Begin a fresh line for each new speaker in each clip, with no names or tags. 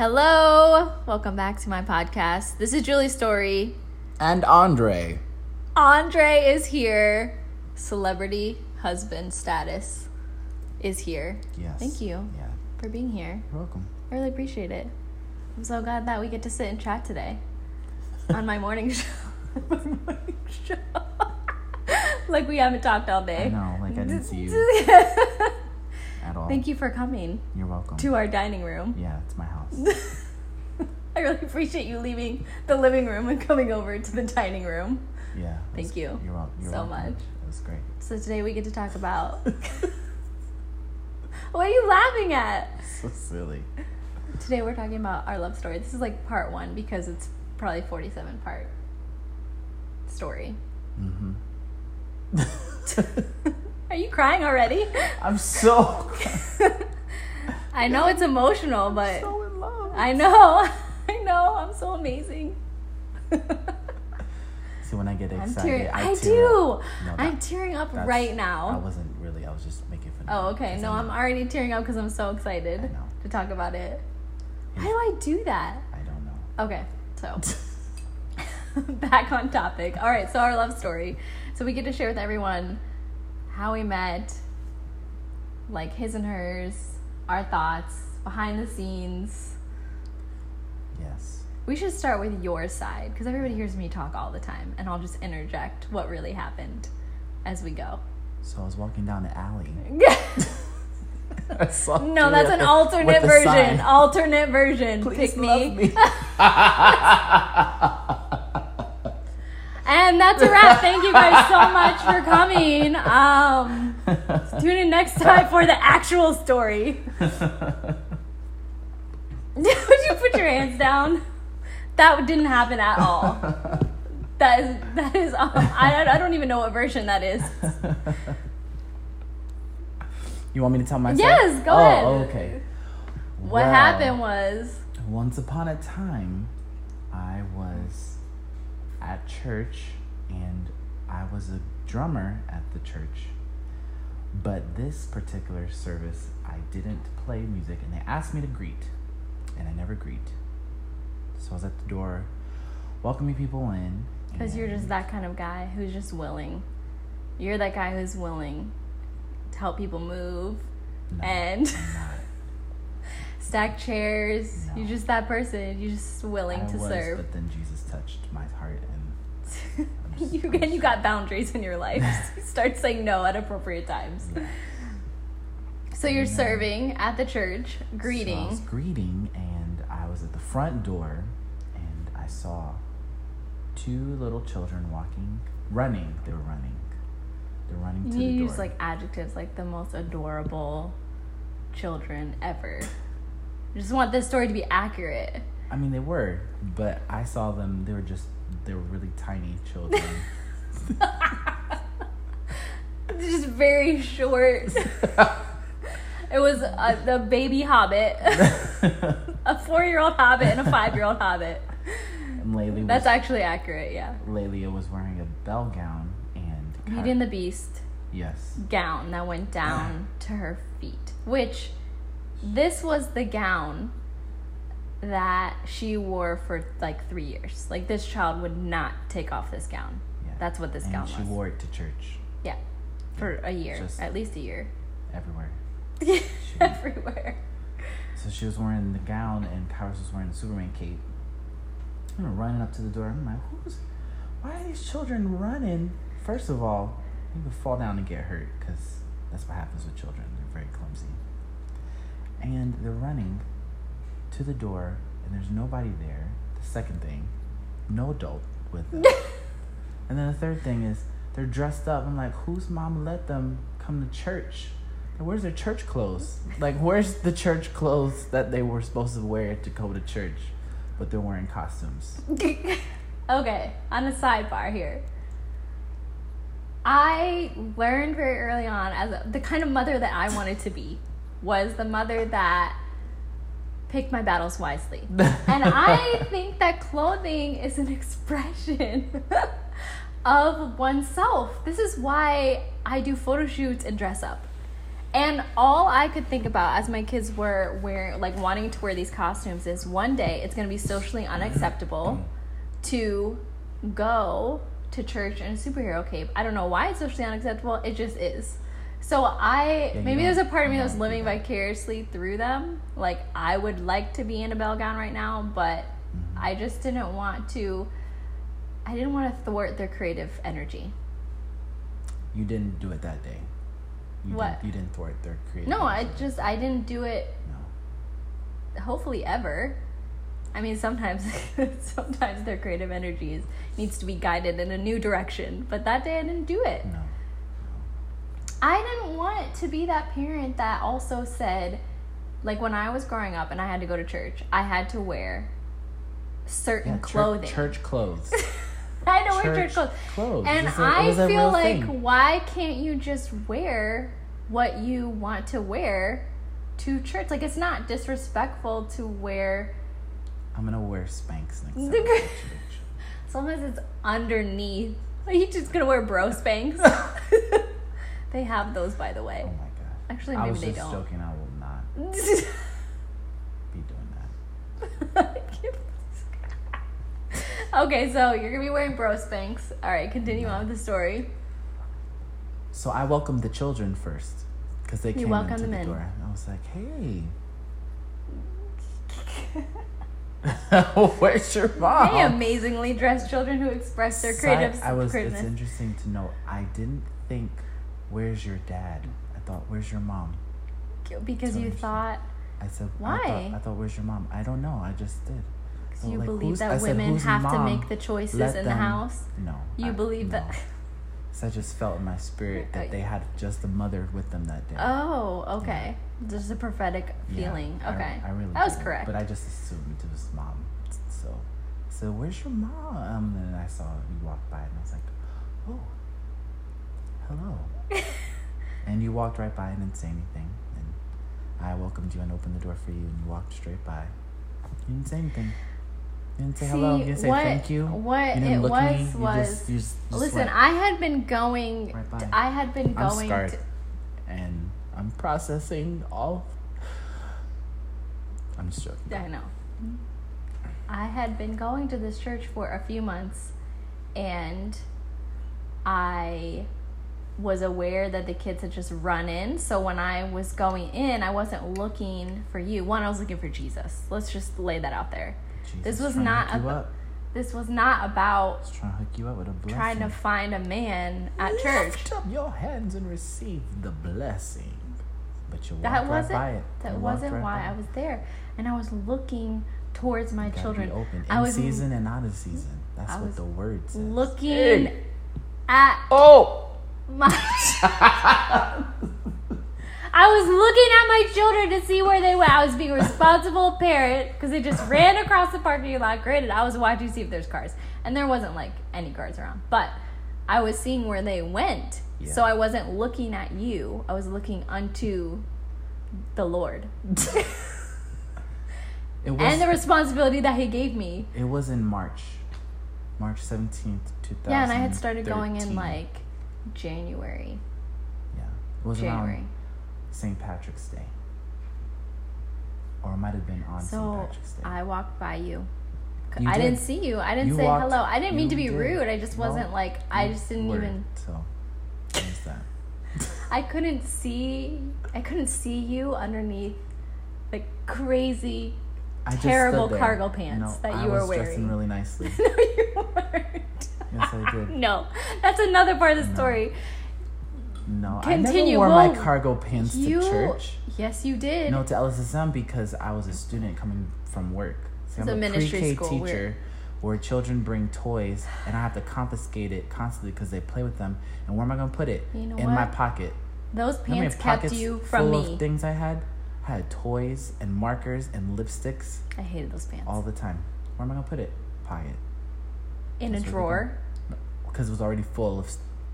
Hello, welcome back to my podcast. This is Julie story.
And Andre.
Andre is here. Celebrity husband status is here.
Yes.
Thank you
Yeah.
for being here.
You're welcome.
I really appreciate it. I'm so glad that we get to sit and chat today on my morning show. my morning show. like we haven't talked all day.
No, like I didn't see you at all.
Thank you for coming
You're welcome.
to our dining room.
yeah, it's my house.
I really appreciate you leaving the living room and coming over to the dining room.
Yeah.
Thank
was-
you
You're, welcome. you're
so
welcome.
much.
It was great.
So today we get to talk about. what are you laughing at?
So silly.
Today we're talking about our love story. This is like part one because it's probably 47 part story.
Mm-hmm.
Are you crying already?
I'm so,
I know it's emotional, but
so in love.
I know. I know. I'm so amazing.
See, when I get
I'm
excited,
tearing.
I,
I,
tear
do.
No,
I'm tearing up right now.
I wasn't really. I was just making fun.
Oh, okay. No, I'm already tearing up because I'm so excited to talk about it. Why do I do that?
I don't know.
Okay, so back on topic. All right, so our love story. So we get to share with everyone how we met, like his and hers, our thoughts, behind the scenes.
Yes.
We should start with your side because everybody hears me talk all the time, and I'll just interject what really happened as we go.
So I was walking down the alley.
No, that's an alternate version.
sign.
Alternate version.
Please
Pick
love
me. And that's a wrap. Thank you guys so much for coming. Um, tune in next time for the actual story. Would you put your hands down? That didn't happen at all. That is that is. Um, I I don't even know what version that is.
you want me to tell myself?
Yes, go
oh,
ahead.
okay.
What
Well,
happened was
Once upon a time, I was at church and I was a drummer at the church. But this particular service, I didn't play music and they asked me to greet, and I never greet. So I was at the door welcoming people in.
because you're just that kind of guy who's just willing. You're that guy who's willing to help people move
No,
and stack chairs.
No.
You're just that person. You're just willing
I
to
was,
serve.
But then Jesus touched my heart and just-
you and you got boundaries in your life. you start saying no at appropriate times.
Yeah.
So you're serving at the church,
So I
greeting.
was greeting, and I was at the front door, and I saw two little children walking, running. They were running. They're running
You
to
to
the door.
use like adjectives like the most adorable children ever. I just want this story to be accurate.
I mean, they were, but I saw them. They were just, they were really tiny children.
just very short. it was uh, the baby hobbit, a four-year-old hobbit and a five-year-old hobbit.
and Laylee
That's
was,
actually accurate. Yeah,
Laylia was wearing a bell gown and
Beauty and the Beast
yes,
gown that went down to her feet. Which this was the gown that she wore for like three years. Like this child would not take off this gown.
yeah.
That's what this
and
gown
she
was.
She wore it to church
yeah, for a year,
Just-
at least a year.
everywhere.
Everywhere.
So she was wearing the gown, and Kairos was wearing the Superman cape. I'm running up to the door. I'm like, who's? Why are these children running? First of all, you could fall down and get hurt because that's what happens with children. They're very clumsy. And they're running to the door, and there's nobody there. The second thing, no adult with them. and then the third thing is they're dressed up. I'm like, whose mom let them come to church? Like, Where's their church clothes? Like, where's the church clothes that they were supposed to wear to go to church, but they're wearing costumes?
okay, on a sidebar here. I learned very early on as a, the kind of mother that I wanted to be was the mother that picked my battles wisely. and I think that clothing is an expression of oneself. This is why I do photo shoots and dress up. And all I could think about as my kids were wearing, like wanting to wear these costumes, is one day it's going to be socially unacceptable to go to church in a superhero cape. I don't know why it's socially unacceptable. It just is. So I
you
maybe there's a part of me that's living vicariously through them. Like I would like to be in a bell gown right now, but
Mm-hmm.
I just didn't want to. I didn't want to thwart their creative energy.
You didn't do it that day. You
What?
Didn't, you didn't thwart their creative.
No, I just I didn't do it.
No.
Hopefully ever. I mean, sometimes sometimes their creative energies needs to be guided in a new direction. But that day I didn't do it.
No.
I didn't want to be that parent that also said, like when I was growing up and I had to go to church, I had to wear certain
Yeah,
clothing.
Church clothes.
I had to wear church clothes.
clothes.
And I feel like,
thing.
why can't you just wear what you want to wear to church? Like, it's not disrespectful to wear,
I'm gonna wear Spanx next time. I
The
go to
gr-
church.
as long as it's underneath. Are you just gonna wear bro Spanx? they have those, by the way.
Oh my god.
Actually,
I
maybe
was
they
just
don't.
joking. I will not be doing that.
okay, so you're gonna be wearing bro Spanx. All right, continue on with the story.
So I welcomed the children first because they
You
came into the
in.
door. I was like, "Hey, where's your mom?"
Hey, amazingly dressed children who express their creative
I was. It's interesting to know. I didn't think, "Where's your dad?" I thought, "Where's your mom?"
because you thought
I said, I
Why?
thought, I thought, "Where's your mom?" I don't know. I just did. So,
you
like,
believe
I
that
said,
women
"Whose
have to make the choices
Let
in the house.
No.
You
I-
believe that-
So I just felt in my spirit that they had just a mother with them that day.
Oh, okay. Just a prophetic feeling.
I-
Okay.
I, really
That was correct.
But I just assumed it was mom. So, so where's your mom? Um, and then I saw you walk by, and I was like, oh, hello. and you walked right by and didn't say anything. And I welcomed you and opened the door for you, and you walked straight by. You didn't say anything. You didn't say hello. You didn't say
what,
thank you.
What
you didn't
it
look
was
me. You
was.
just, you just, just
listen,
went.
I had been going.
Right by.
I had been
I'm
going.
scarred,
To,
and I'm processing all. I'm just joking.
I know. I had been going to this church for a few months, and I was aware that the kids had just run in. So when I was going in, I wasn't looking for you. One, I was looking for Jesus. Let's just lay that out there.
Jesus
This was not
hook you
ab-
up.
This was not about
trying to hook you up with a blessing.
trying to find a man at church.
Lift up your hands and receive the blessing. But you walked
That wasn't
by it.
that wasn't
right
why I was there, and I was looking towards my children.
Open.
I was
season and out of season. That's
I
what the word says.
looking
Hey.
at
Oh.
My. I was looking at my children to see where they went. I was being a responsible parent because they just ran across the parking lot. Granted, I was watching to see if there's cars, and there wasn't like any cars around, but I was seeing where they went.
Yeah.
So I wasn't looking at you. I was looking unto the Lord
It was.
and the responsibility that He gave me.
it was in March, March seventeenth, two thousand.
Yeah, and I had started going in like January.
Yeah, it was
January.
around St. Patrick's Day, or it might have been on St. Patrick's Day.
I walked by you.
You
I
did.
didn't see you. I didn't
You
say
walked-
hello. I didn't mean to be
did.
rude. I just wasn't like I just didn't
were,
even
So, what is that?
I couldn't see I couldn't see you underneath the crazy
I
Terrible cargo pants
No,
that
I
you were
was dressing
wearing.
really nicely.
No you weren't.
Yes, I did.
No. That's another part of the
No.
story.
No, I never wore my cargo pants
You
to church.
Yes you did.
No, to LSSM because I was a student coming from work. See, I'm
a
a
ministry
pre-K
school,
teacher
we're-
where children bring toys and I have to confiscate it constantly because they play with them. And where am I going to put it?
You know
In my pocket.
Those pants kept you from
full
me.
of things I had? I had toys and markers and lipsticks
I hated those pants.
all the time. Where am I going to put it? Pocket.
in a
That's they
drawer.
Because it was already full of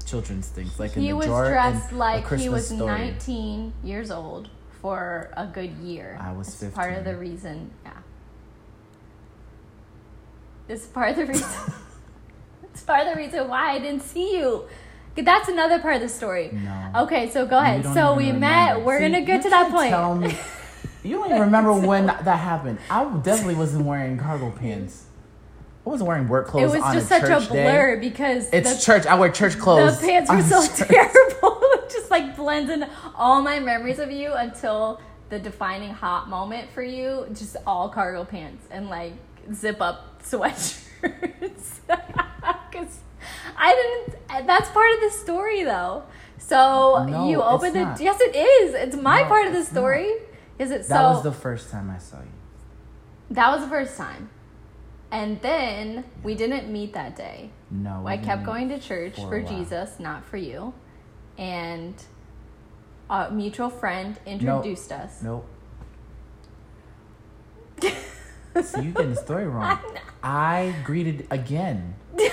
children's things. Like in
he
the
was
drawer
dressed like he was
Story.
19 years old for a good year.
I was
It's part of the reason. Yeah. It's part of the reason. it's part of the reason why I didn't see you. That's another part of the story.
No.
Okay, so go ahead. So we
remember.
met. We're
See,
gonna get to that point.
tell me- you don't even remember when that happened. I definitely wasn't wearing cargo pants. I wasn't wearing work clothes.
It was
on
just
a
such a
church day.
blur because
It's
the,
church. I wear church clothes.
the pants were so
church.
terrible. Just like blends in all my memories of you until the defining hot moment for you. Just all cargo pants and like zip up sweatshirts. Because I didn't. That's part of the story though. So
No,
you open the.
not.
Yes, it is. It's my
No,
part of the story. Is it so?
That was the first time I saw you.
That was the first time. And then we didn't meet that day.
No,
I kept going to church
for
for. Jesus, not for you. And a mutual friend introduced us.
Nope. See, you getting the story wrong. I greeted again.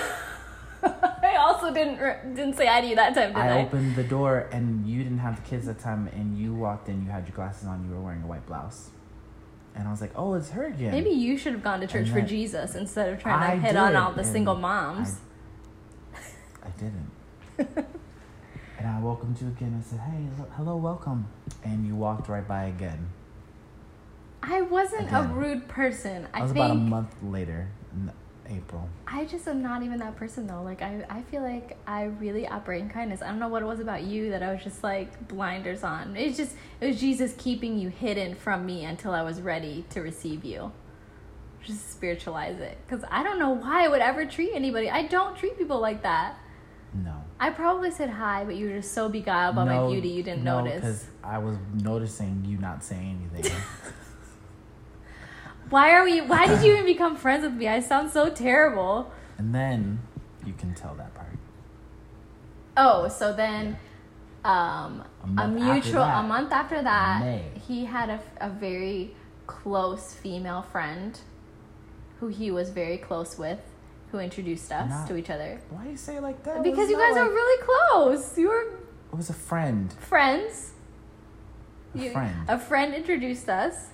I also didn't didn't say hi to you that time, did I?
I opened the door and you didn't have the kids that time, and you walked in. You had your glasses on. You were wearing a white blouse, and I was like, "Oh, it's her again."
Maybe you should have gone to church for Jesus instead of trying to
I
hit on all the single moms.
I, I didn't. and I welcomed you again. I said, "Hey, hello- hello, welcome," and you walked right by again.
I, wasn't a rude person. I
That was
think
about a month later, April.
I just am not even that person though. Like I, I feel like I really operate in kindness. I don't know what it was about you that I was just like blinders on. It's just it was Jesus keeping you hidden from me until I was ready to receive you. Just spiritualize it, because I don't know why I would ever treat anybody. I don't treat people like that.
No.
I probably said hi, but you were just so beguiled by my beauty you didn't
no,
notice.
because I was noticing you not saying anything.
Why are we? Why did you even become friends with me? I sound so terrible.
and then you can tell that part.
Oh, so then um,
A
a, mutual a month after that, he had a, a very close female friend who he was very close with, who introduced us
Not-
to each other.
Why do you say it like that?
Because you guys are really close. You were
It was a friend.
friends.
A
You-
friend.
A friend introduced us.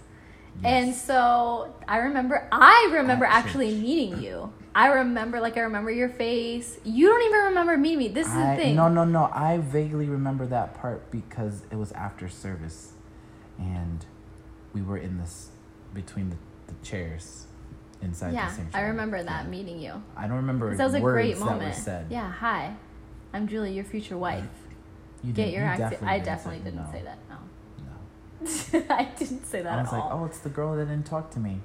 And so I remember, I remember
At
actually meeting you. I remember, like, I remember your face. You don't even remember meeting me. This is
I,
the thing.
No, no, no. I vaguely remember that part because it was after service, and we were in this between the, the chairs inside
yeah,
the sanctuary.
I remember that
Yeah.
meeting you.
I don't remember.
That was a great moment.
said.
Yeah, hi. I'm Julie, your future wife.
You
Get
did-
your
you
accent. I
didn't
definitely
say-
didn't
no,
say that. I didn't say that
I was like,
all.
oh, it's the girl that didn't talk to me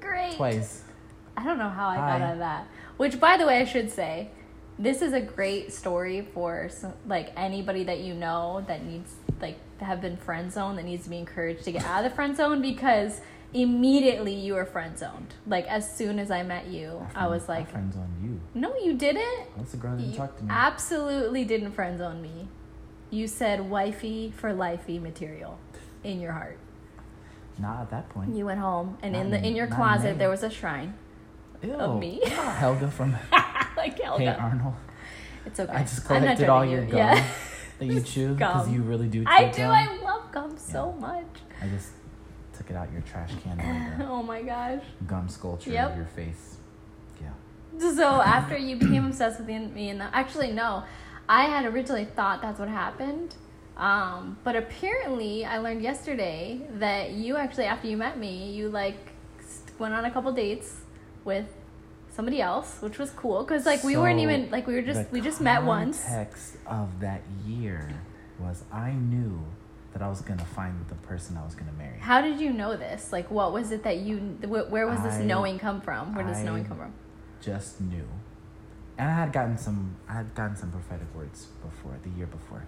Great.
twice.
I don't know how I
Hi.
got out of that. Which, by the way, I should say, this is a great story for some, like anybody that you know that needs like have been friend zoned that needs to be encouraged to get out of the friend zone because immediately you were friend zoned. Like as soon as I met you, I was
My
like,
friends on you.
no, you didn't.
What's the girl that didn't talk to me?
absolutely didn't friend zone me. You said wifey for lifey material in your heart.
Not at that point.
You went home, and
Not
in the
in-
in your
not in
closet there was a shrine
Ew.
of me.
Not ah, Helga from
like Helga.
Hey Arnold.
It's okay.
I just collected all your
you.
gum
Yeah.
that you chew because you really do. Chew
I do.
gum.
I love gum so much.
I just took it out your trash can and uh,
Oh my gosh.
gum sculpture
Yep.
of your face. Yeah.
So after you became obsessed with me and the, actually no, I had originally thought that's what happened. Um, but apparently I learned yesterday that you actually after you met me, you like went on a couple dates with somebody else, which was cool cuz like we weren't even like we were just we just met once.
Context of that year was I knew that I was gonna find the person I was gonna marry.
How did you know this? Like what was it that you wh- where was this
I-
knowing come from? Where does
I-
knowing come from?
Just knew, and I had gotten some. I had gotten some prophetic words before the year before.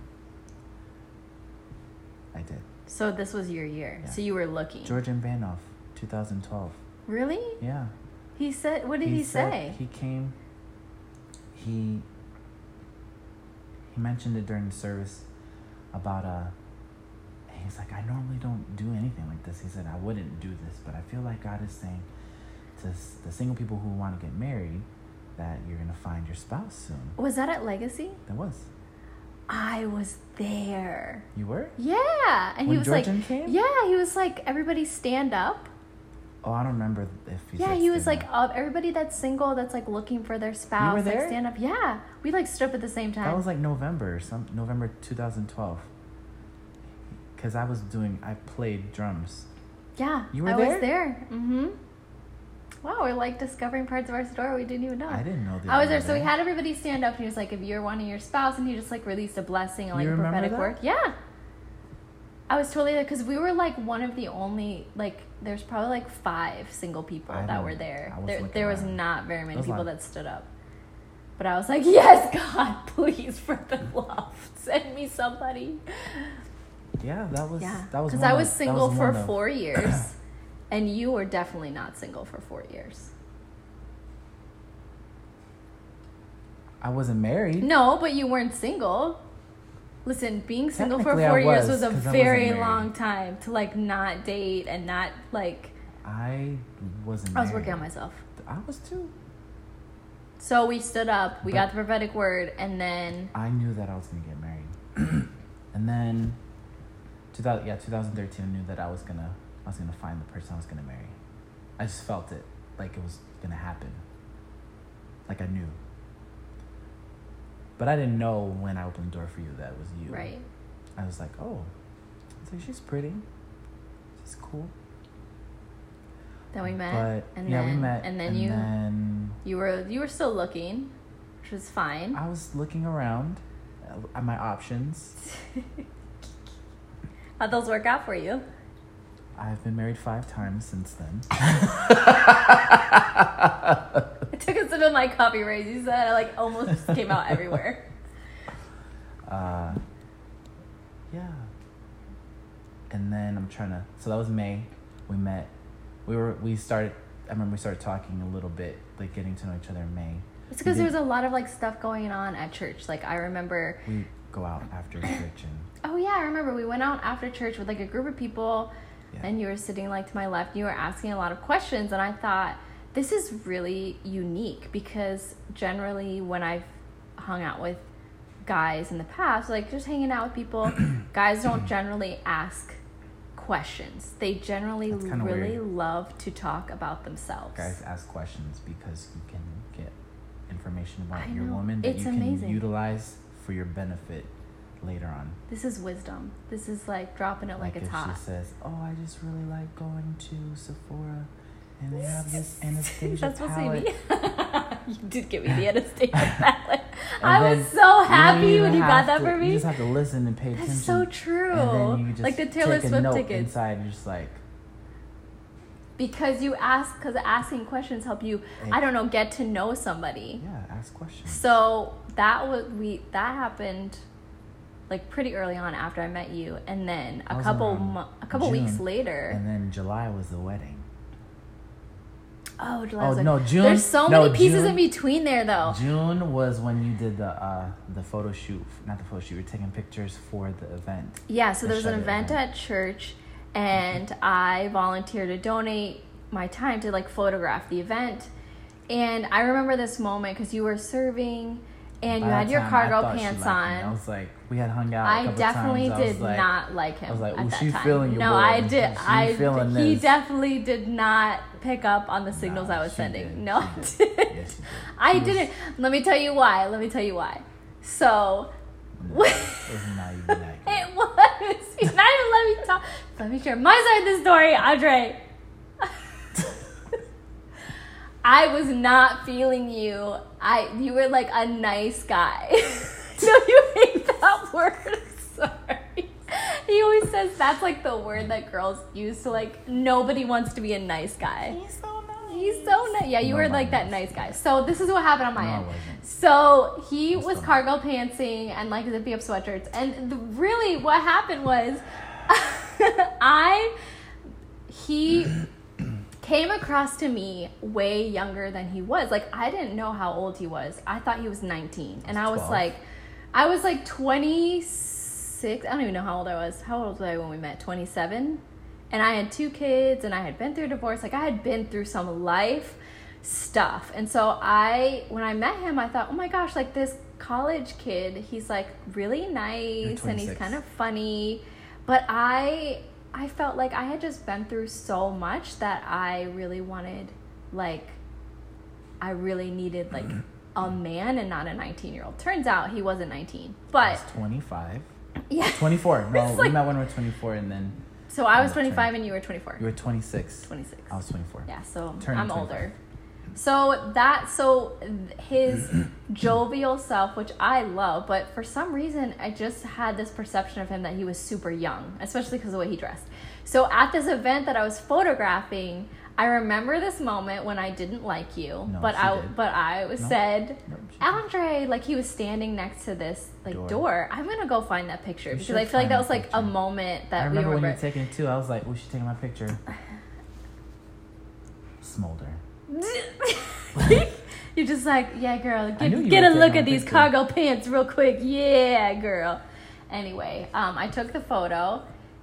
I did.
So this was your year.
Yeah.
So you were looking.
Georgian Banov, 2012.
Really?
Yeah.
He said what did he,
said-
say?
He came. He. He mentioned it during the service about uh. He's like, I normally don't do anything like this. He said, I wouldn't do this, but I feel like God is saying to the single people who want to get married that you're gonna find your spouse soon.
was that at Legacy?
That was.
I was there.
You were?
Yeah, and he
When
was
Georgian
like,
came?
yeah, he was like, everybody stand up,
Oh, I don't remember if he.
Yeah, he was like,
up.
uh, everybody that's single that's like looking for their spouse, like
there?
stand up. Yeah, we like stood up at the same time.
That was like November, some November 2012. Cause I was doing, I played drums.
yeah,
You were
I
there?
I was there. Mm-hmm. Wow, we're like discovering parts of our story we didn't even know.
I didn't know that.
I was there, so we had everybody stand up, and he was like, "If you're wanting your spouse," and he just like released a blessing and like
You
prophetic
that?
work. Yeah, I was totally there because we were like one of the only like. There's probably like five single people that were there. There, there was
around.
not very many people
like-
that stood up. But I was like, "Yes, God, please, for the love, send me somebody."
Yeah, that was.
Yeah,
That was.
because I was single
was
for
of-
four years, and you were definitely not single for four years.
I wasn't married.
No, but you weren't single. Listen, being single for four years
was,
was a
'cause I wasn't
very long time to like not date and not like.
I wasn't.
I was
married.
working on myself.
I was too.
So we stood up, we
But-
got the prophetic word, and then
I knew that I was gonna get married, and then, 2000 yeah 2013 I knew that I was gonna I was gonna find the person I was gonna marry. I just felt it like it was gonna happen. Like I knew. But I didn't know when I opened the door for you that it was you.
right.
I was like, oh, was like, she's pretty, she's cool.
Then we met,
But
and
yeah,
then
we met,
and then you
then
you were you were still looking, which was fine.
I was looking around at my options.
How'd those work out for you?
I've been married five times since then.
I took a sip of my coffee raise. You said I like almost just came out everywhere.
Uh, yeah. And then I'm trying to. So that was May. We met. We were. We started. I remember we started talking a little bit, like getting to know each other in May.
It's because there was a lot of like stuff going on at church. Like I remember
We go out after church and
Oh yeah, I remember we went out after church with like a group of people
Yeah.
and you were sitting like to my left. You were asking a lot of questions and I thought this is really unique because generally when I've hung out with guys in the past, like just hanging out with people, guys don't generally ask questions. They generally really
weird.
love to talk about themselves.
guys ask questions because you can get information about
I
your
know.
woman that
It's
you can
amazing.
utilize for your benefit later on.
This is wisdom. This is like dropping it like,
if
it's hot.
she says, "Oh, I just really like going to Sephora, and they have this Anastasia
That's supposed
palette."
to be me. you did give me the Anastasia palette.
And
I was so
you
happy when you got that
to-
for me.
You just have to listen and pay
That's
attention.
That's so true.
And then you just
like the Taylor
take a
Swift
note
tickets.
inside. You're just like,
Because you ask, because asking questions help you, I don't know, get to know somebody.
yeah, ask questions.
So that was we that happened like pretty early on after I met you, and then a couple mo- a couple weeks later.
and then July was the wedding.
oh, July
Oh
was like-
no, June.
There's so
no,
many pieces
June,
in between there, though.
June was when you did the uh the photo shoot, not the photo shoot. You were taking pictures for the event.
Yeah, so
The
there was an event
event.
at church, and I volunteered to donate my time to like photograph the event. And I remember this moment because you were serving, and you had your cargo pants
me. I
on.
was like, we had hung out.
I definitely
times. I
did
like-
not like him.
I was like,
at
"Ooh,
that
she
time.
feeling your
No,
boy.
I did.
She
I
feeling
he
this."
definitely did not pick up on the signals
Nah,
I was sending.
did.
No,
She did. Yes, did.
I
was-
didn't. Let me tell you why. Let me tell you why. So.
No, it's not even that.
It was. You're not even let me talk. Let me share my side of the story, Andre. I was not feeling you. I you were like a nice guy. no, you hate that word. Sorry. He always says that's like the word that girls use to like nobody wants to be a nice guy.
He's so nice.
He's so nice. Yeah, you were
Nobody
like that nice guy. So this is what happened on my
No,
end. So he
That's
was
fine.
cargo pantsing and like zippy up sweatshirts, and the, really what happened was, I he came across to me way younger than he was. Like I didn't know how old he was. I thought he was 19, and I was
12.
like, I was like 26. I don't even know how old I was. How old was I when we met? 27. And I had two kids, and I had been through a divorce. Like I had been through some life stuff. And so I, when I met him, I thought, oh my gosh, like this college kid, he's like really nice and he's kind of funny. But I I felt like I had just been through so much that I really wanted, like, I really needed like a man and not a 19 year old. Turns out he wasn't 19,
I
but
was 25.
yeah.
24. No,
It's
we met when we were 24, and then
So I was
Oh, turn-
25 and you were 24.
you were 26.
26.
I was 24.
Yeah, so
Turning
I'm
25.
older. So that so his jovial self, which I love, but for some reason I just had this perception of him that he was super young, especially because of the way he dressed. So at this event that I was photographing, I remember this moment when I didn't like you,
No,
but I
did.
but I
No.
said
No,
Andre, like he was standing next to this like door.
Door.
I'm gonna go find that picture because I feel like that was like a moment that
I remember
we
when you were taking it too. I was like, we should take my picture." Smolder.
You're just like, yeah, girl, get, get a look at these
picture.
cargo pants real quick. Yeah, girl. Anyway, um, I took the photo,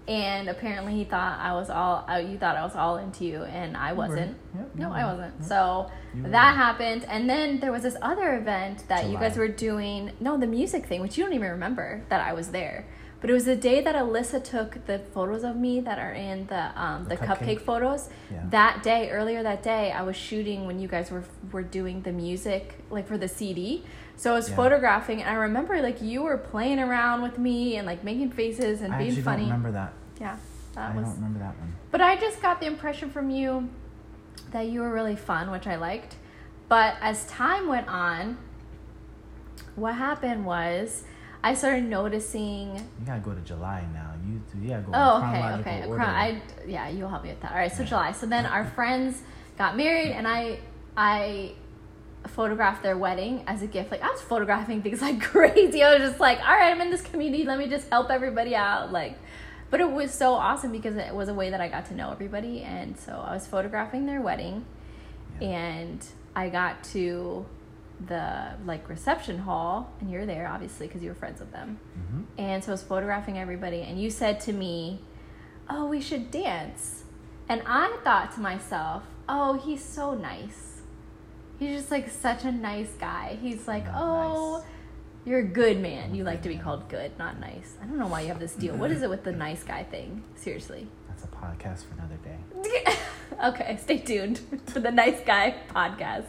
and apparently he thought I was all. Uh, you thought I was all into you, and I wasn't.
Yep,
No, I wasn't.
Yep.
So
You were.
that happened, and then there was this other event that you guys were doing. No, the music thing, which you don't even remember that I was there. But it was the day that Alyssa took the photos of me that are in the um, the,
The
cupcake.
cupcake?
photos.
Yeah.
That day, earlier that day, I was shooting when you guys were were doing the music like for the CD. So I was
Yeah.
photographing, and I remember like you were playing around with me and like making faces and
I
being funny.
don't remember that.
Yeah, that
I
was.
I don't remember that one.
But I just got the impression from you that you were really fun, which I liked. But as time went on, what happened was I started noticing.
You gotta go to July now. You you gotta go.
Oh, okay, okay.
Order.
I yeah, you'll help me with that. All right, so
Yeah.
July. So then our friends got married, and I I photographed their wedding as a gift. Like I was photographing things like crazy. I was just like, all right, I'm in this community. Let me just help everybody out. Like, but it was so awesome because it was a way that I got to know everybody, and so I was photographing their wedding,
Yeah.
and I got to the like reception hall, and you're there obviously because you were friends with them.
Mhm.
And so I was photographing everybody, and you said to me, Oh, we should dance. And I thought to myself, Oh, he's so nice. He's just like such a nice guy. He's like,
Not
Oh,
nice.
You're a good man. You like to be called good, not nice. I don't know why you have this deal. What is it with the nice guy thing? Seriously.
That's a podcast for another day.
okay, stay tuned for the nice guy podcast.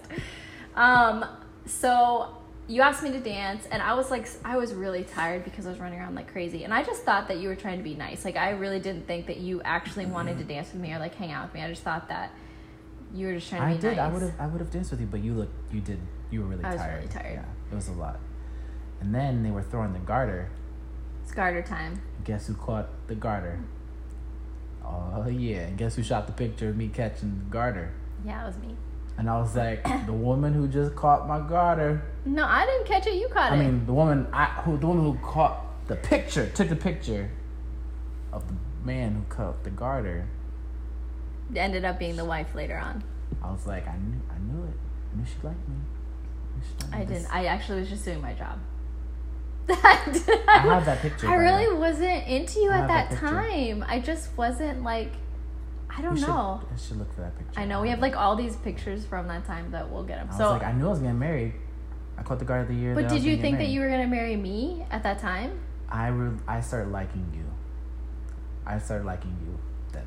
Um, so you asked me to dance, and I was like, I was really tired because I was running around like crazy, and I just thought that you were trying to be nice. Like, I really didn't think that you actually wanted to dance with me or like hang out with me. I just thought that you were just trying to
I
be
did.
nice.
I would have. I would have danced with you, but you look. You did. You were really
I was
tired.
really tired.
Yeah, it was a lot. And then they were throwing the garter.
It's garter time.
Guess who caught the garter? Oh yeah! And guess who shot the picture of me catching the garter?
Yeah, it was me.
And I was like, the woman who just caught my garter.
No, I didn't catch it. You caught
I
it.
I mean, the woman. I who the woman who caught the picture took the picture of the man who caught the garter.
It ended up being the wife later on.
I was like, I knew, I knew it. I knew she liked me. I, she liked me.
I
This-
didn't. I actually was just doing my job. I,
I have that picture.
I really wasn't into you
I
at that,
that
time. I just wasn't like, I don't
We should-
know.
I should look for that picture.
I know we have like all these pictures from that time that we'll get them.
I was
So,
like, I knew I was getting married. I caught the guard of the year.
but
that I was
did you think that you were gonna marry me at that time?
I re- I started liking you. I started liking you then.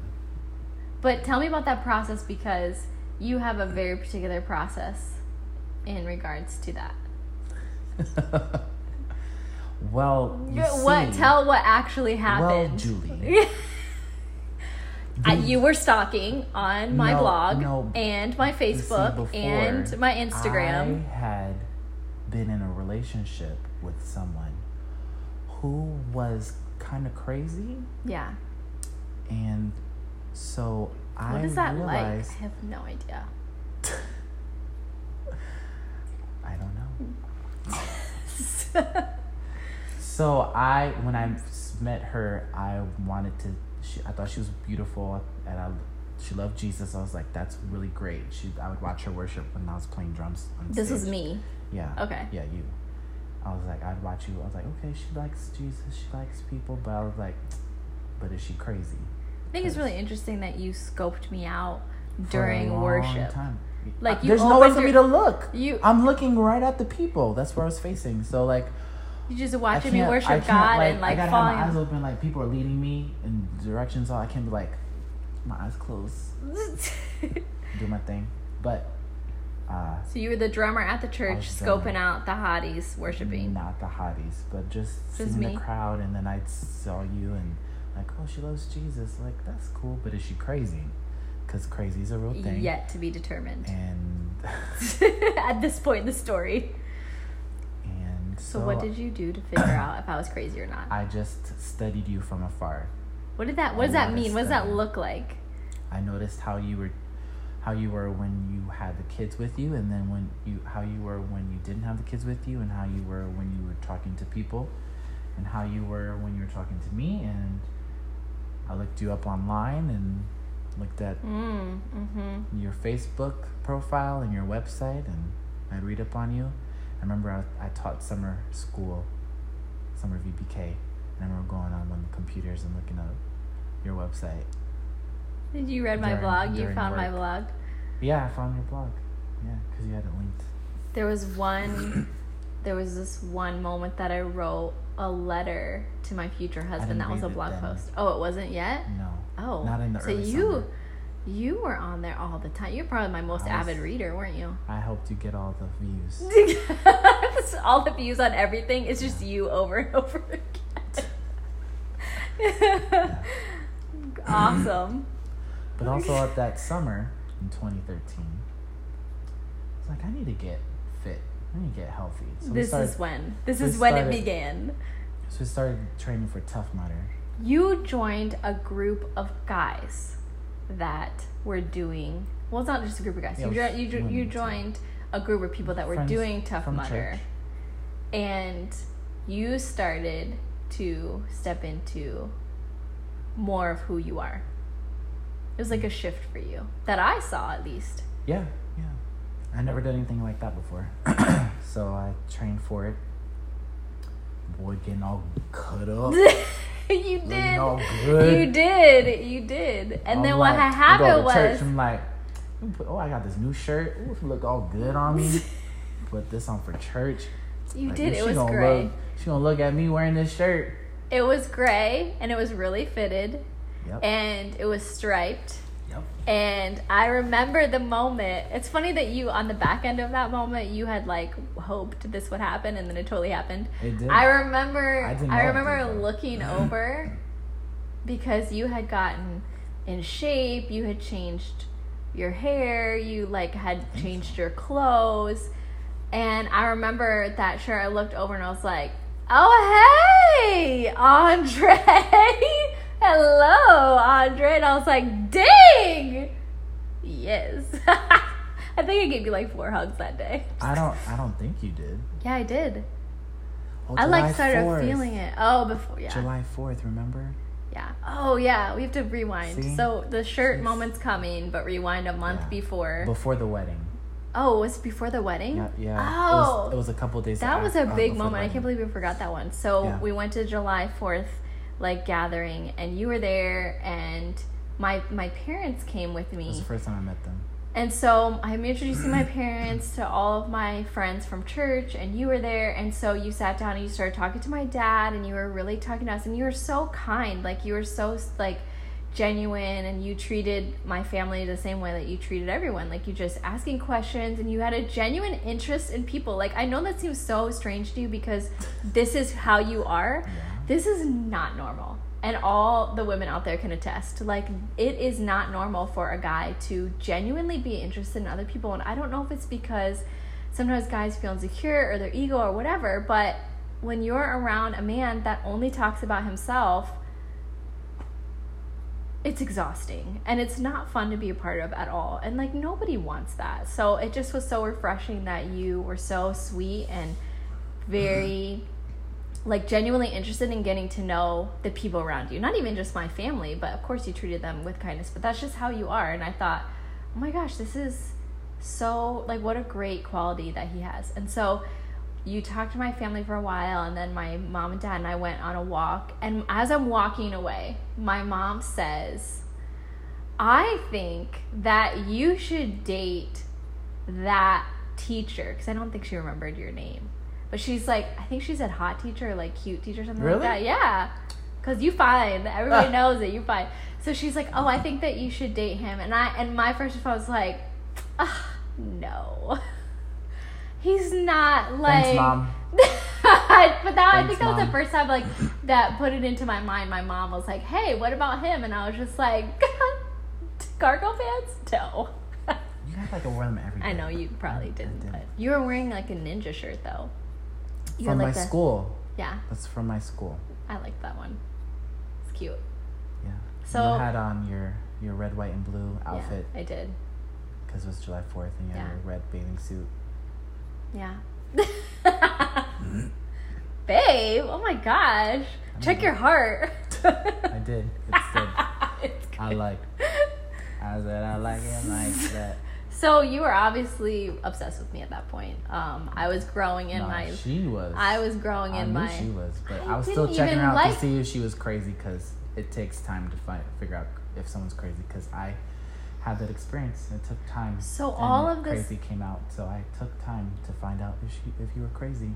But tell me about that process because you have a very particular process in regards to that.
well, you
what?
see-
Tell what actually
Well,
happened.
Julie.
I, you were stalking on my
No,
blog
no.
and my
You see,
Facebook and my Instagram.
I had been in a relationship with someone who was kind of crazy,
yeah.
and so I
What is that
realized
like? I have no idea.
I don't know. So I, when I met her, I wanted to. She, I thought she was beautiful, and I, she loved Jesus. I was like, that's really great. She, I would watch her worship when I was playing drums.
This was me.
Yeah.
Okay.
Yeah, you. I was like, I'd watch you. I was like, okay, she likes Jesus. She likes people, but I was like, but is she crazy?
I think it's really interesting that you scoped me out during worship.
Time.
Like, you
there's no
way
for me to look.
You
I'm looking right at the people. That's where I was facing. So like,
You just
I
watching me worship God and
I
like
gotta
falling.
have my eyes open, like people are leading me in directions. So I can't be like, my eyes closed, do my thing. But uh,
so you were the drummer at the church, scoping out the hotties worshiping.
not the hotties, but just,
Just
seeing the crowd, and then I saw you and like, oh, she loves Jesus. Like that's cool, but is she crazy? Because crazy is a real thing.
Yet to be determined.
And
at this point in the story.
And
So, what did you do to figure out if I was crazy or not?
I just studied you from afar.
What did that? What does that mean? What does that look like?
I noticed how you were how you were when you had the kids with you and then when you how you were when you didn't have the kids with you and how you were when you were talking to people and how you were when you were talking to me and I looked you up online and looked at
Mm, mm-hmm.
your Facebook profile and your website and I read up on you. I remember I, I taught summer school, summer VBK, and I remember going on one of the computers and looking up your website.
Did you read my blog? You
during
found my blog.
Yeah, I found your blog. Yeah, because you had it linked.
There was one. there was this one moment that I wrote a letter to my future husband. That was a blog post. Oh, it wasn't yet.
No.
Oh,
Not in the
so
early
you,
summer.
You were on there all the time. You're probably my most
was-
avid reader, weren't you?
I helped you get all the views.
all the views on everything. It's just you over and over again. awesome.
But also at that summer in 2013, it's like I need to get fit. I need to get healthy. So
this
started,
is when. This is when it began.
So we started training for Tough Mudder.
You joined a group of guys that were doing. Well, it's not just a group of guys.
Yeah,
you, jo- you, jo- you joined a group of people that were doing Tough Mudder,
church.
and you started to step into more of who you are. It was like a shift for you that I saw at least.
Yeah, yeah. I never did anything like that before. so I trained for it. Boy, getting all cut up.
you did. You did. You did. And
I'm
then what
like- go
happened
to church,
was
I'm like, let me put- oh, I got this new shirt. Ooh, it look all good on me. Put this on for church.
you
Like,
did. It was.
Look, she gonna look at me wearing this shirt.
It was gray and it was really fitted
Yep.
and it was striped.
yep.
And I remember the moment. It's funny that you, on the back end of that moment, you had like hoped this would happen, and then it totally happened.
It did.
I remember.
I
I,
didn't know
remember
did,
looking over because you had gotten in shape. You had changed your hair. You like had changed your clothes, and I remember that shirt. I looked over and I was like, "Oh hey, Andre." Hello, Andre. And I was like, dang. Yes. I think I gave you like four hugs that day.
I don't. I don't think you did.
Yeah, I did.
Oh,
I like started
4th.
feeling it. Oh, before yeah,
July fourth. Remember?
yeah. Oh yeah, we have to rewind.
See?
So the shirt
See?
moment's coming, but rewind a month
Yeah.
before.
Before the wedding.
oh, it was before the wedding.
Yeah. Yeah.
Oh.
It was, it was a couple days.
That was a
uh,
big moment. I can't believe we forgot that one. So
Yeah.
we went to July Fourth, like gathering, and you were there, and my my parents came with
It
me.
was the first time I met them.
And so I'm introducing my parents to all of my friends from church, and you were there. And so you sat down and you started talking to my dad, and you were really talking to us, and you were so kind. Like you were so like genuine, and you treated my family the same way that you treated everyone. Like you just asking questions, and you had a genuine interest in people. Like I know that seems so strange to you because this is how you are.
Yeah.
This is not normal. And all the women out there can attest. Like, it is not normal for a guy to genuinely be interested in other people. And I don't know if it's because sometimes guys feel insecure or their ego or whatever, but when you're around a man that only talks about himself, it's exhausting and it's not fun to be a part of at all. And like, nobody wants that. So it just was so refreshing that you were so sweet and very mm-hmm. Like genuinely interested in getting to know the people around you. Not even just my family but of course you treated them with kindness but that's just how you are. And i thought oh my gosh this is so like what a great quality that he has. And so you talked to my family for a while and then my mom and dad and i went on a walk. And as i'm walking away my mom says i think that you should date that teacher. Because i don't think she remembered your name but she's like, I think she said hot teacher or like cute teacher, something
Really?
like that. Yeah, because you fine. Everybody knows it. You fine. So she's like, oh, I think that you should date him, and I and my first response was like, ah, no, he's not like.
Thanks, mom.
but that I think that was the first time like that put it into my mind. My mom was like, "Hey, what about him?" And I was just like, "Cargo pants? No."
You act like I wore them every day.
I know you probably didn't,
did.
but you were wearing like a ninja shirt though. You
From
had,
my
the-
school.
Yeah,
That's from my school.
I like that one. It's cute.
Yeah.
So-
you had on your your red, white, and blue outfit
Yeah, I did.
because it was July Fourth, and you had
Yeah.
your red bathing suit.
Yeah. Babe, oh my gosh. Check your heart.
I did. It's good.
It's
I like. I said I like it like that.
So you were obviously obsessed with me at that point. Um, I was growing in
No,
my.
she was.
I was growing
I
in my.
she was, but
I
I, was still checking her out
like-
to see if she was crazy because it takes time to find figure out if someone's crazy. Because I had that experience. It took time.
So all of this-
crazy came out. So I took time to find out if she if you were crazy.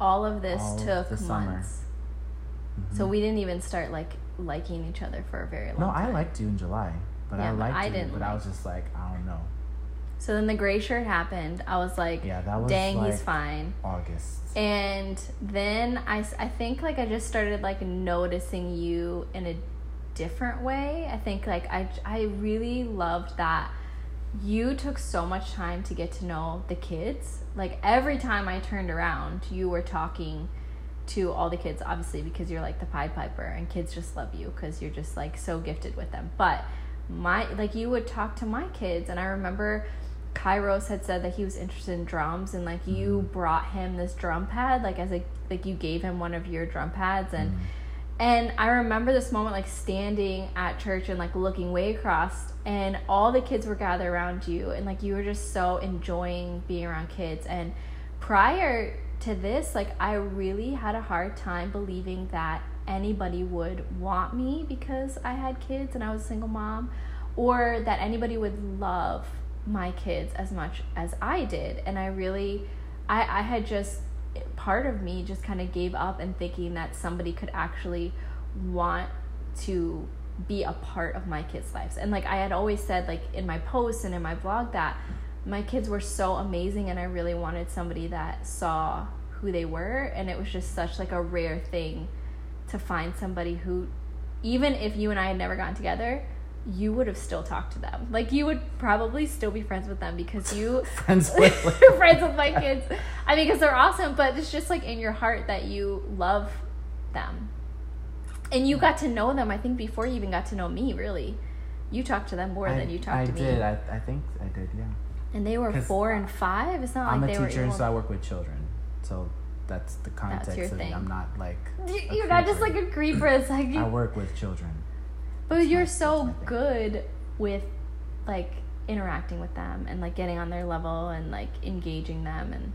All of this
all
took
the summer.
months.
Mhm.
So we didn't even start like liking each other for a very long
No,
time.
I liked you in July, but
Yeah,
I liked
I didn't
but I was just like, I don't know.
So then the gray shirt happened. I was like,
Yeah, that was
dang, he's fine.
August.
And then I, I think like I just started like noticing you in a different way. I think like I, I really loved that you took so much time to get to know the kids. Like every time I turned around, you were talking to all the kids, obviously, because you're like the Pied Piper and kids just love you because you're just like so gifted with them. But my, like, you would talk to my kids, and I remember Kairos had said that he was interested in drums, and like you mm-hmm. brought him this drum pad, like, as a, like, you gave him one of your drum pads, and mm-hmm. and I remember this moment like standing at church and like looking way across and all the kids were gathered around you and like you were just so enjoying being around kids and prior to this like I really had a hard time believing that anybody would want me because I had kids and I was a single mom or that anybody would love my kids as much as I did and I really I I had just part of me just kind of gave up and thinking that somebody could actually want to be a part of my kids' lives. And like I had always said like in my posts and in my blog that my kids were so amazing and I really wanted somebody that saw who they were and it was just such like a rare thing to find somebody who even if you and I had never gotten together, you would have still talked to them. Like you would probably still be friends with them because you
Friends with
you're friends with my kids. I mean, because they're awesome, but it's just like in your heart that you love them. And you got to know them, I think, before you even got to know me, really. You talked to them more
I,
than you talked
I
to me.
did. I, I think I did. Yeah.
And they were four and five. It's not
I'm
like
a
they were.
teacher,
able-
so I work with children. So that's the context
your
of
thing.
it. I'm not like.
You- You're not just like a creeper. It's like
I work with children.
but
That's
you're
my-
so
that's
good with like interacting with them and like getting on their level and like engaging them and.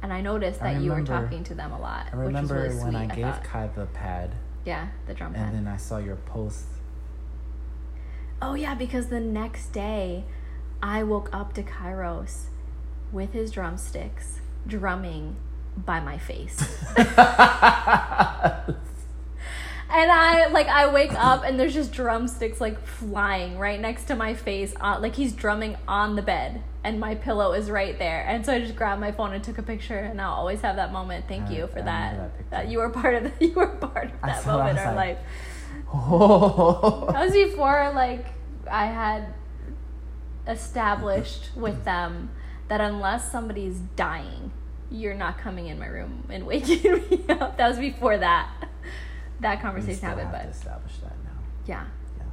And I noticed
I
that you were talking to them a lot,
I
which was
remember
really
when
sweet.
I gave
thought.
Kai the pad,
Yeah, the drum
and
pad.
then I saw your post.
oh yeah, because the next day, I woke up to Kairos with his drumsticks drumming by my face. and I like I wake up and there's just drumsticks like flying right next to my face, uh, like he's drumming on the bed, and my pillow is right there. And so I just grabbed my phone and took a picture, and I'll always have that moment. Thank
I-
you for
remember
that.
that.
That you were part of. The, you were part of that
I
moment in our
like,
life.
oh.
That was before like I had established with them that unless somebody's dying, you're not coming in my room and waking me up. That was before that that conversation happened,
have
but
establish that now.
yeah.
Yeah.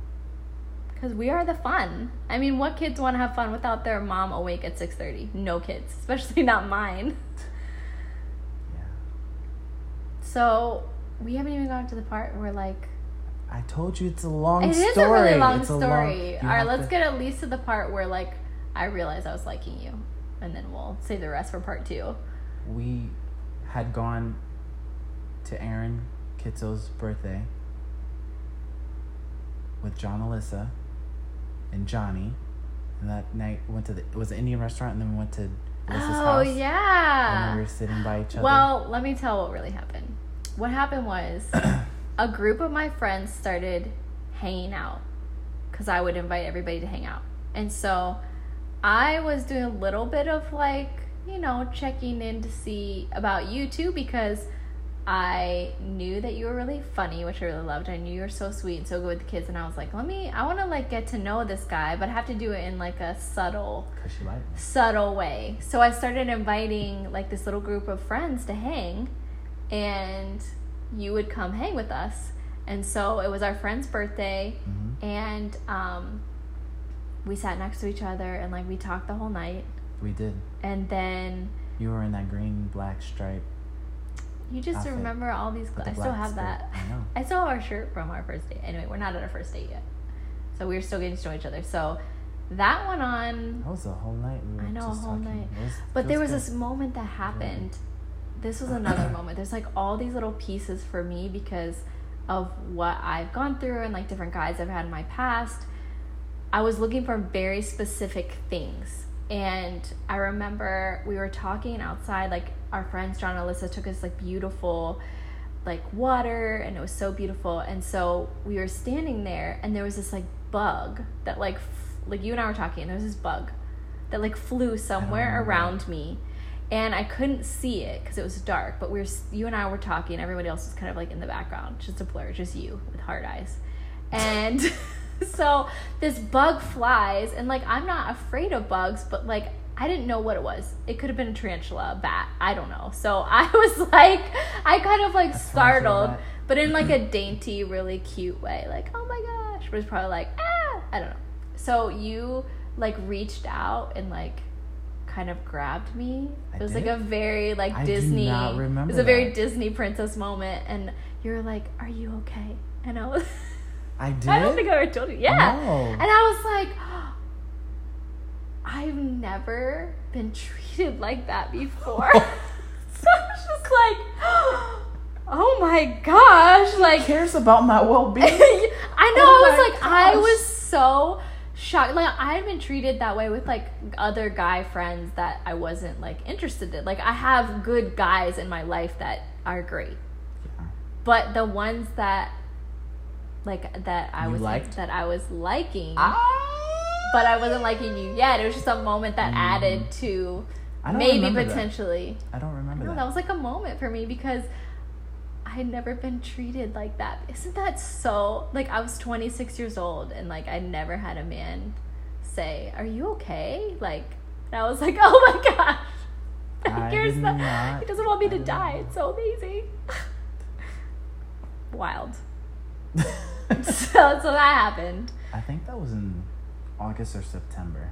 Cuz we are the fun. I mean, what kids want to have fun without their mom awake at 6:30? No kids, especially not mine.
Yeah.
So, we haven't even gotten to the part where like
I told you it's a long
It
story.
is a really long
It's
story.
you
All right, let's
to-
get at least to the part where like I realized I was liking you, and then we'll save the rest for part two.
we had gone to Aaron Kitzo's birthday with John Alyssa and Johnny. And that night we went to the it was an Indian restaurant and then we went to Alyssa's
oh
house. And
yeah.
we were sitting by each other.
Well, let me tell what really happened. What happened was a group of my friends started hanging out because I would invite everybody to hang out. And so I was doing a little bit of like, you know, checking in to see about you too because I knew that you were really funny, which I really loved. I knew you were so sweet and so good with the kids. And I was like, let me, I want to like get to know this guy, but I have to do it in like a subtle
because she liked me.
subtle way. So I started inviting like this little group of friends to hang, and you would come hang with us. And so it was our friend's birthday,
Mhm.
and um, we sat next to each other and like we talked the whole night.
We did.
And then
You were in that green black stripe.
you just
Outfit.
remember all these.
with the
I still have
skirt.
that.
I know.
I still have our shirt from our first date. Anyway, we're not at our first date yet, so we were still getting to know each other. So that went on
That was a whole night. We
I know, a whole
talking.
night.
Was-
But there was
good.
this moment that happened. This was another moment. There's like all these little pieces for me because of what I've gone through and like different guys I've had in my past. I was looking for very specific things. And I remember we were talking outside, like our friends John and Alyssa took us like beautiful like water and it was so beautiful. And so we were standing there and there was this like bug that like f- like you and I were talking and there was this bug that like flew somewhere oh,
remember
around me and I couldn't see it because it was dark. But we were you and I were talking. Everybody else was kind of like in the background, just a blur, just you with hard eyes. And so this bug flies, and like I'm not afraid of bugs, but like I didn't know what it was. It could have been a tarantula, a bat, I don't know. So I was like, I kind of like startled, but in like a dainty, really cute way. Like, oh my gosh, it's probably like, ah, I don't know. So you like reached out and like kind of grabbed me.
I
it was
did?
like a very like
I
Disney. it was a very. Disney princess moment, and you were like, "Are you okay?" And I was,
I did.
I don't think I ever told you. Yeah.
No.
And I was like, I've never been treated like that before. so I was just like, oh my gosh, like
cares about my well-being?
I know.
Oh
I was like, I was so shocked. Like, I had been treated that way with like other guy friends that I wasn't like interested in. Like, I have good guys in my life that are great,
Yeah.
but the ones that like that I
You
was
liked?
that I was liking,
Ah.
but I wasn't liking you yet. It was just a moment that
Mm.
added to maybe
remember that.
potentially.
I don't remember
know
that.
that was like a moment for me because I had never been treated like that. Isn't that so? Like I was 26 years old and like I never had a man say, "Are you okay?" Like and I was like, "Oh my gosh."
I
Here's the- he doesn't want me
I
to die.
not.
It's so amazing. Wild. so so that happened.
I think that was in August or September.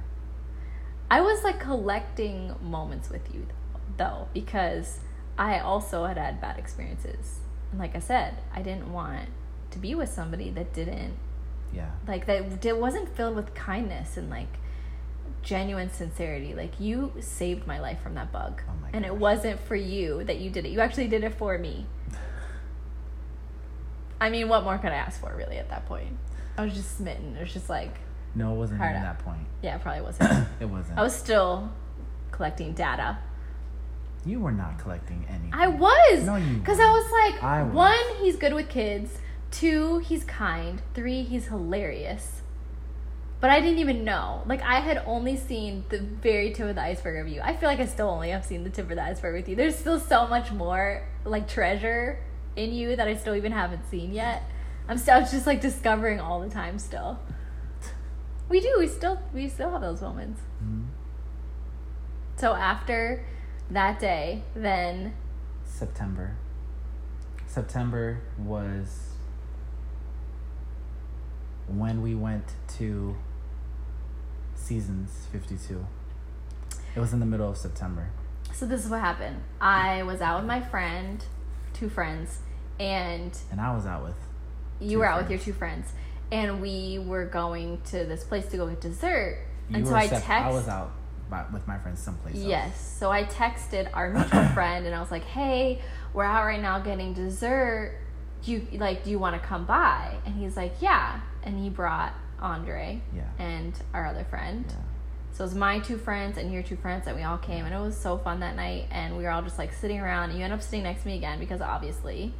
I was like collecting moments with you though because I also had had bad experiences. And like I said, I didn't want to be with somebody that didn't
Yeah.
like that it wasn't filled with kindness and like genuine sincerity. Like you saved my life from that bug.
Oh my
and it wasn't for you that you did it. You actually did it for me. I mean, what more could I ask for really at that point? I was just smitten. It was just like,
No, it wasn't
Hard
even
out.
that point.
yeah, it probably wasn't.
It wasn't.
I was still collecting data.
you were not collecting anything.
I was.
No, you
Because I was like,
I was.
one, he's good with kids. Two, he's kind. Three, he's hilarious. But I didn't even know. Like I had only seen the very tip of the iceberg of you. I feel like I still only have seen the tip of the iceberg with you. There's still so much more like treasure in you that I still even haven't seen yet. I'm still just like discovering all the time still. We do. We still we still have those moments.
Mhm.
So after that day, then
September. September was when we went to Seasons 52. It was in the middle of September.
So this is what happened. I was out with my friend, two friends, and
And I was out with.
you were out with your two friends, and we were going to this place to go get dessert.
You
and so I text.
I was out by, with my friends someplace else.
Yes. So I texted our mutual friend, and I was like, "Hey, we're out right now getting dessert. Do you like? Do you want to come by?" And he's like, "Yeah." And he brought Andre
Yeah.
and our other friend.
Yeah.
So it was my two friends and your two friends, and we all came, and it was so fun that night. And we were all just like sitting around. And you end up sitting next to me again because obviously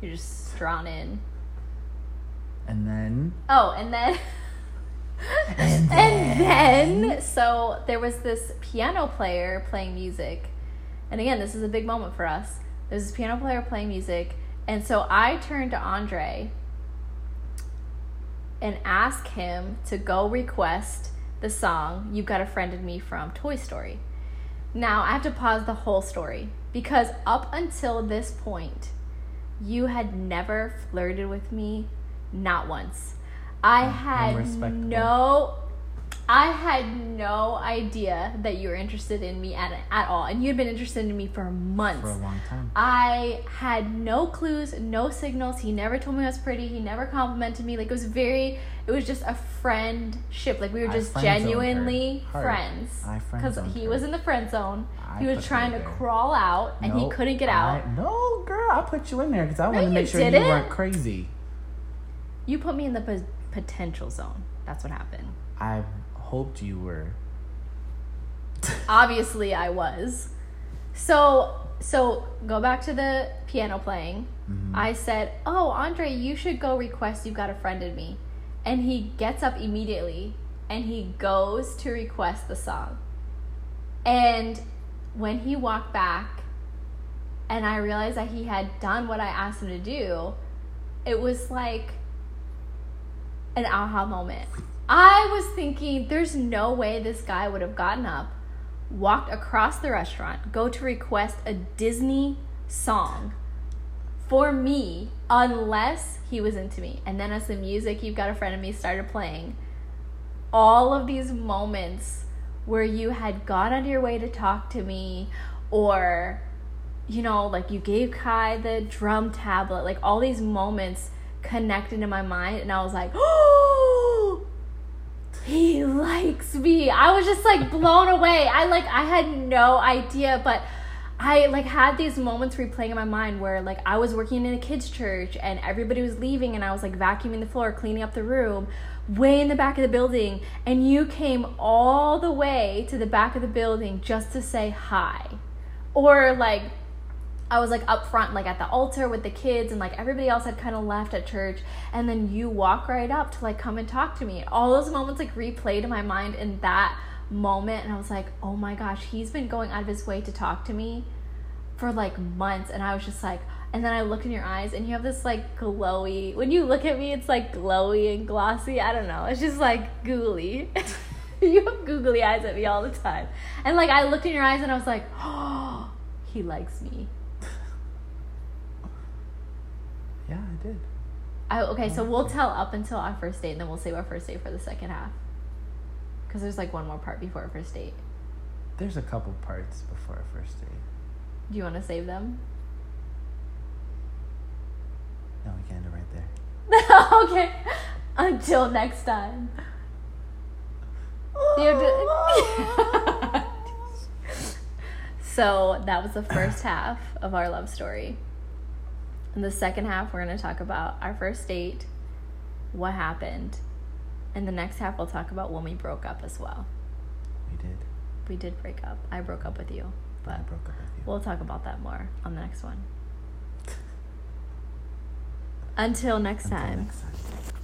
you're just drawn in.
And then
Oh, and then.
And
and then, so there was this piano player playing music. And again, this is a big moment for us. There's this piano player playing music. And so I turned to Andre and asked him to go request the song You've Got a Friend in Me from Toy Story. Now, I have to pause the whole story because up until this point, you had never flirted with me, not once. I had no I had no idea that you were interested in me at at all, and you'd been interested in me for months.
for a long time.
I had no clues, no signals. He never told me I was pretty. He never complimented me. Like it was very, it was just a friendship. Like we were
I
just genuinely friends.
I
Because he
her.
was in the friend zone.
I
he was trying to crawl out, and he couldn't get out.
I- no, girl, I put you in there because I wanted to make sure you
didn't.
weren't crazy.
You put me in the po- potential zone. That's what happened.
I hoped you were.
Obviously, I was. So, so go back to the piano playing.
Mhm.
I said, "Oh, Andre, you should go request you've got a friend in me." And he gets up immediately and he goes to request the song. And when he walked back and I realized that he had done what I asked him to do, it was like an aha moment. I was thinking, there's no way this guy would have gotten up, walked across the restaurant, go to request a Disney song for me unless he was into me. And then as the music You've Got a Friend of Me started playing, all of these moments where you had gone out of your way to talk to me or you know, like you gave Kai the drum tablet, like all these moments connected in my mind, and I was like, oh, he likes me. I was just like blown away. I like, I had no idea, but I like had these moments replaying in my mind where like I was working in a kids' church and everybody was leaving, and I was like vacuuming the floor, cleaning up the room. Way in the back of the building, and you came all the way to the back of the building just to say hi. Or like I was like up front, like at the altar with the kids, and like everybody else had kind of left at church. And then you walk right up to like come and talk to me. All those moments like replayed in my mind in that moment. And I was like, oh my gosh, he's been going out of his way to talk to me for like months. And I was just like, and then I look in your eyes and you have this like glowy, when you look at me, it's like glowy and glossy. I don't know. It's just like googly. you have googly eyes at me all the time. And like I looked in your eyes and I was like, oh, he likes me.
Yeah, I did.
I, okay, so we'll tell up until our first date, and then we'll save our first date for the second half. Because there's like one more part before our first date.
There's a couple parts before our first date.
Do you want to save them?
No, we can end it right there.
okay. Until next time. You have to- so that was the first half of our love story. In the second half, we're going to talk about our first date, what happened, and the next half, we'll talk about when we broke up as well.
we did.
We did break up. I broke up with you,
But I broke up with you.
we'll talk about that more on the next one. Until next
Until
time.
next time.